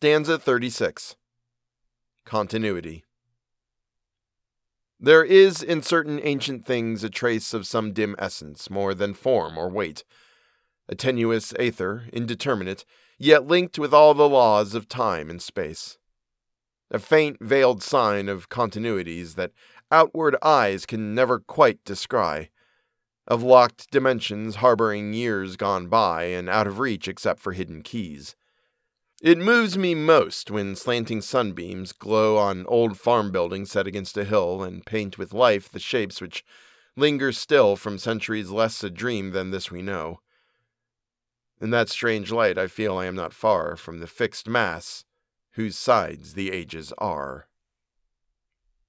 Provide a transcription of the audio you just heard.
Stanza 36 Continuity. There is in certain ancient things a trace of some dim essence, more than form or weight, a tenuous aether, indeterminate, yet linked with all the laws of time and space. A faint veiled sign of continuities that outward eyes can never quite descry, of locked dimensions harboring years gone by and out of reach except for hidden keys. It moves me most when slanting sunbeams glow on old farm buildings set against a hill and paint with life the shapes which linger still from centuries less a dream than this we know. In that strange light, I feel I am not far from the fixed mass whose sides the ages are.